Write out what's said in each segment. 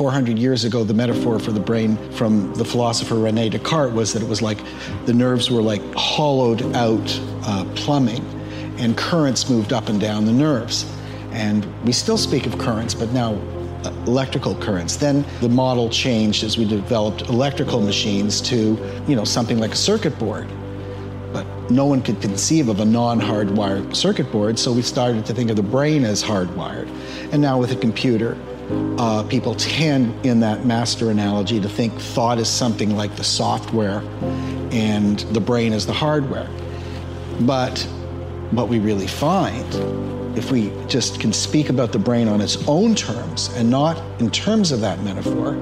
400 years ago, the metaphor for the brain from the philosopher Rene Descartes was that it was like the nerves were like hollowed out uh, plumbing, and currents moved up and down the nerves. And we still speak of currents, but now uh, electrical currents. Then the model changed as we developed electrical machines to, you know, something like a circuit board. But no one could conceive of a non-hardwired circuit board, so we started to think of the brain as hardwired. And now with a computer, uh, people tend, in that master analogy, to think thought is something like the software and the brain is the hardware. But what we really find, if we just can speak about the brain on its own terms and not in terms of that metaphor,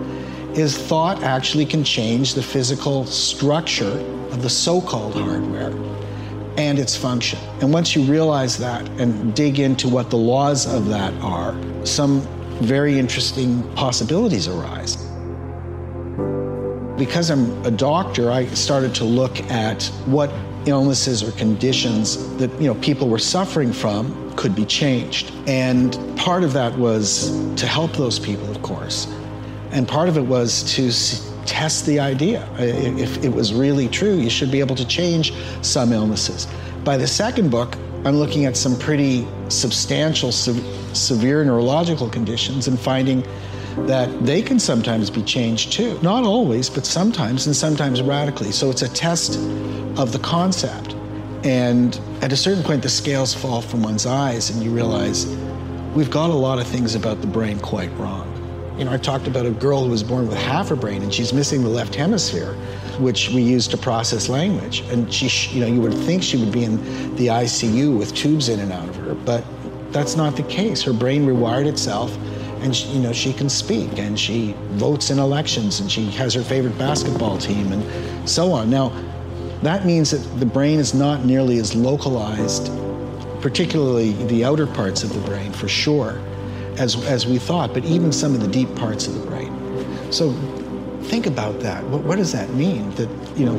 is thought actually can change the physical structure of the so called hardware and its function. And once you realize that and dig into what the laws of that are, some very interesting possibilities arise. Because I'm a doctor, I started to look at what illnesses or conditions that you know people were suffering from could be changed. And part of that was to help those people, of course. And part of it was to test the idea. If it was really true, you should be able to change some illnesses. By the second book, I'm looking at some pretty substantial, se- severe neurological conditions and finding that they can sometimes be changed too. Not always, but sometimes, and sometimes radically. So it's a test of the concept. And at a certain point, the scales fall from one's eyes, and you realize we've got a lot of things about the brain quite wrong. You know, I talked about a girl who was born with half a brain and she's missing the left hemisphere which we use to process language. And she, you know, you would think she would be in the ICU with tubes in and out of her, but that's not the case. Her brain rewired itself, and she, you know she can speak, and she votes in elections, and she has her favorite basketball team, and so on. Now, that means that the brain is not nearly as localized, particularly the outer parts of the brain, for sure, as as we thought. But even some of the deep parts of the brain. So think about that. What, what does that mean? That, you know,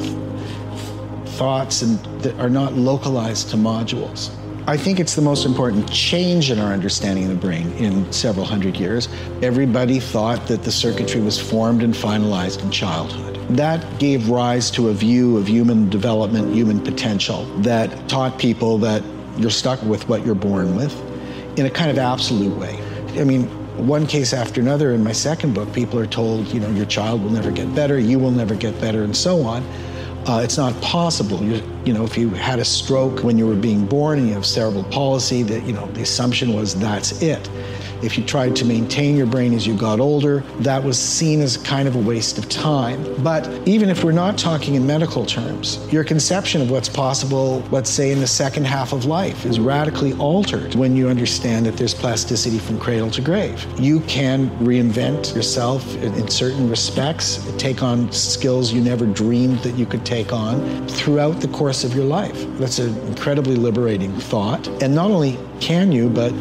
thoughts and that are not localized to modules. I think it's the most important change in our understanding of the brain in several hundred years. Everybody thought that the circuitry was formed and finalized in childhood. That gave rise to a view of human development, human potential, that taught people that you're stuck with what you're born with in a kind of absolute way. I mean, one case after another in my second book, people are told, you know, your child will never get better, you will never get better, and so on. Uh, it's not possible. You're, you know, if you had a stroke when you were being born and you have cerebral palsy, that you know the assumption was that's it. If you tried to maintain your brain as you got older, that was seen as kind of a waste of time. But even if we're not talking in medical terms, your conception of what's possible, let's say in the second half of life, is radically altered when you understand that there's plasticity from cradle to grave. You can reinvent yourself in certain respects, take on skills you never dreamed that you could take on throughout the course of your life. That's an incredibly liberating thought. And not only can you, but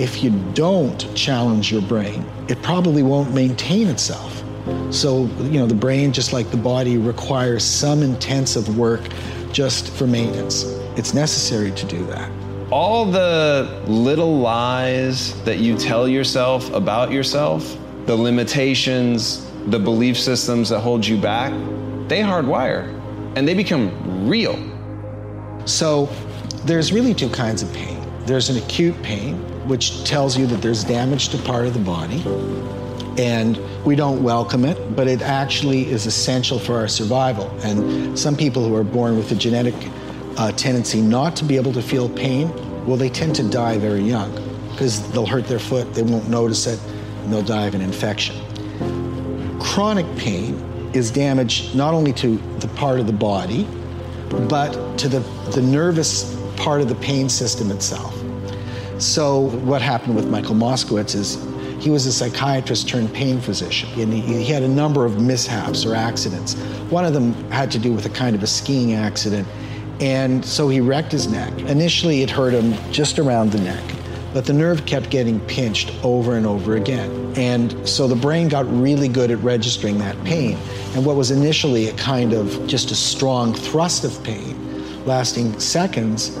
if you don't challenge your brain, it probably won't maintain itself. So, you know, the brain, just like the body, requires some intensive work just for maintenance. It's necessary to do that. All the little lies that you tell yourself about yourself, the limitations, the belief systems that hold you back, they hardwire and they become real. So, there's really two kinds of pain there's an acute pain, which tells you that there's damage to part of the body. And we don't welcome it, but it actually is essential for our survival. And some people who are born with a genetic uh, tendency not to be able to feel pain, well, they tend to die very young because they'll hurt their foot, they won't notice it, and they'll die of an infection. Chronic pain is damage not only to the part of the body, but to the, the nervous part of the pain system itself. So, what happened with Michael Moskowitz is he was a psychiatrist turned pain physician, and he, he, had a number of mishaps or accidents. One of them had to do with a kind of a skiing accident, and so he wrecked his neck. Initially, it hurt him just around the neck, but the nerve kept getting pinched over and over again. And so the brain got really good at registering that pain. And what was initially a kind of just a strong thrust of pain, lasting seconds,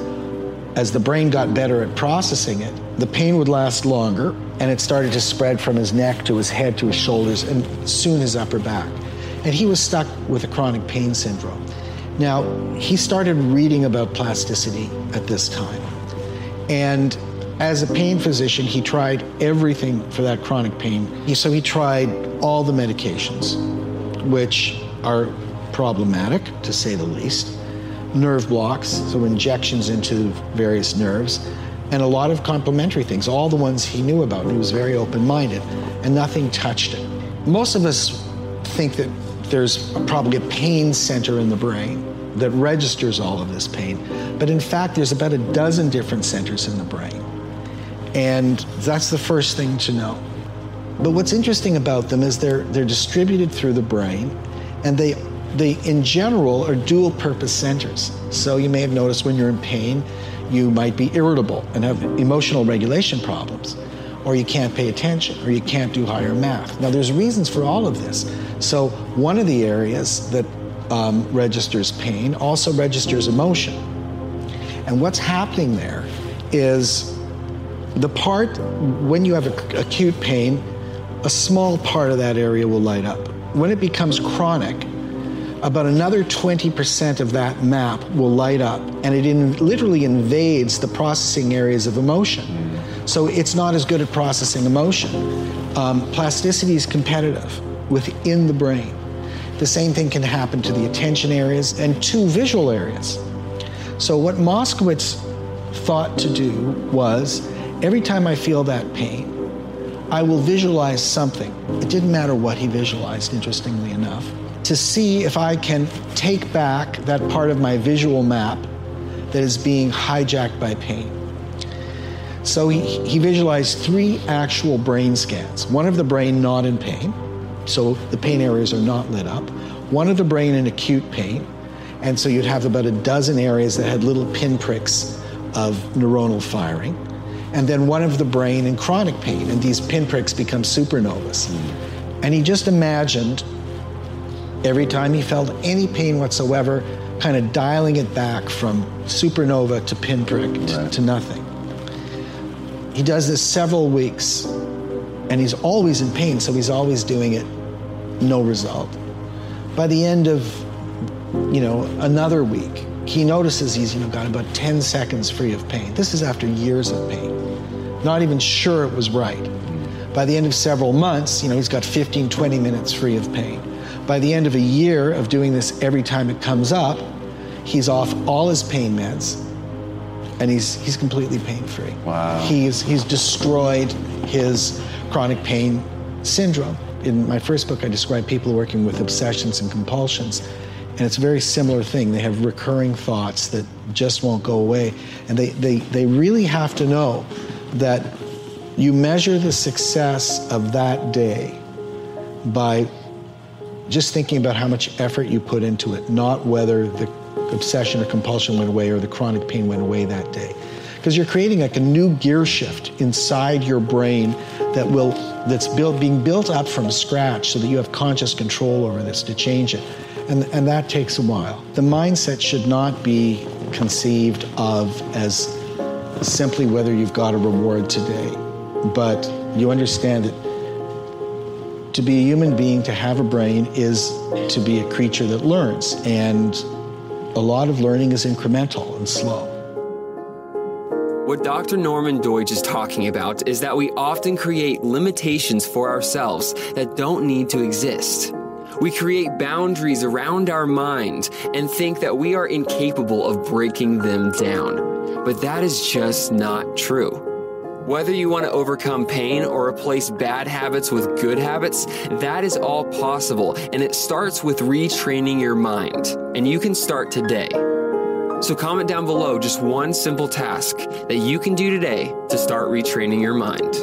as the brain got better at processing it, the pain would last longer and it started to spread from his neck to his head to his shoulders and soon his upper back. And he was stuck with a chronic pain syndrome. Now, he started reading about plasticity at this time. And as a pain physician, he tried everything for that chronic pain. So he tried all the medications, which are problematic to say the least, nerve blocks, so injections into various nerves, and a lot of complementary things, all the ones he knew about. He was very open minded, and nothing touched it. Most of us think that there's probably a pain center in the brain that registers all of this pain, but in fact, there's about a dozen different centers in the brain. And that's the first thing to know. But what's interesting about them is they're, they're distributed through the brain and they, they, in general, are dual purpose centers. So you may have noticed when you're in pain, you might be irritable and have emotional regulation problems, or you can't pay attention, or you can't do higher math. Now, there's reasons for all of this. So, one of the areas that um, registers pain also registers emotion. And what's happening there is the part, when you have acute pain, a small part of that area will light up. When it becomes chronic, about another 20% of that map will light up and it in, literally invades the processing areas of emotion. So it's not as good at processing emotion. Um, plasticity is competitive within the brain. The same thing can happen to the attention areas and to visual areas. So, what Moskowitz thought to do was Every time I feel that pain, I will visualize something. It didn't matter what he visualized, interestingly enough, to see if I can take back that part of my visual map that is being hijacked by pain. So he, he visualized three actual brain scans one of the brain not in pain, so the pain areas are not lit up, one of the brain in acute pain, and so you'd have about a dozen areas that had little pinpricks of neuronal firing and then one of the brain in chronic pain, and these pinpricks become supernovas. And he just imagined every time he felt any pain whatsoever, kind of dialing it back from supernova to pinprick right. to nothing. He does this several weeks, and he's always in pain, so he's always doing it, no result. By the end of, you know, another week, he notices he's you know got about 10 seconds free of pain. This is after years of pain. Not even sure it was right. By the end of several months, you know, he's got 15, 20 minutes free of pain. By the end of a year of doing this every time it comes up, he's off all his pain meds and he's he's completely pain free. Wow. He's he's destroyed his chronic pain syndrome. In my first book I describe people working with obsessions and compulsions and it's a very similar thing. They have recurring thoughts that just won't go away. And they, they, they really have to know that you measure the success of that day by just thinking about how much effort you put into it, not whether the obsession or compulsion went away or the chronic pain went away that day. Because you're creating like a new gear shift inside your brain that will that's built being built up from scratch so that you have conscious control over this to change it. And, and that takes a while. The mindset should not be conceived of as simply whether you've got a reward today, but you understand that to be a human being, to have a brain, is to be a creature that learns. And a lot of learning is incremental and slow. What Dr. Norman Doidge is talking about is that we often create limitations for ourselves that don't need to exist. We create boundaries around our mind and think that we are incapable of breaking them down. But that is just not true. Whether you want to overcome pain or replace bad habits with good habits, that is all possible, and it starts with retraining your mind. And you can start today. So, comment down below just one simple task that you can do today to start retraining your mind.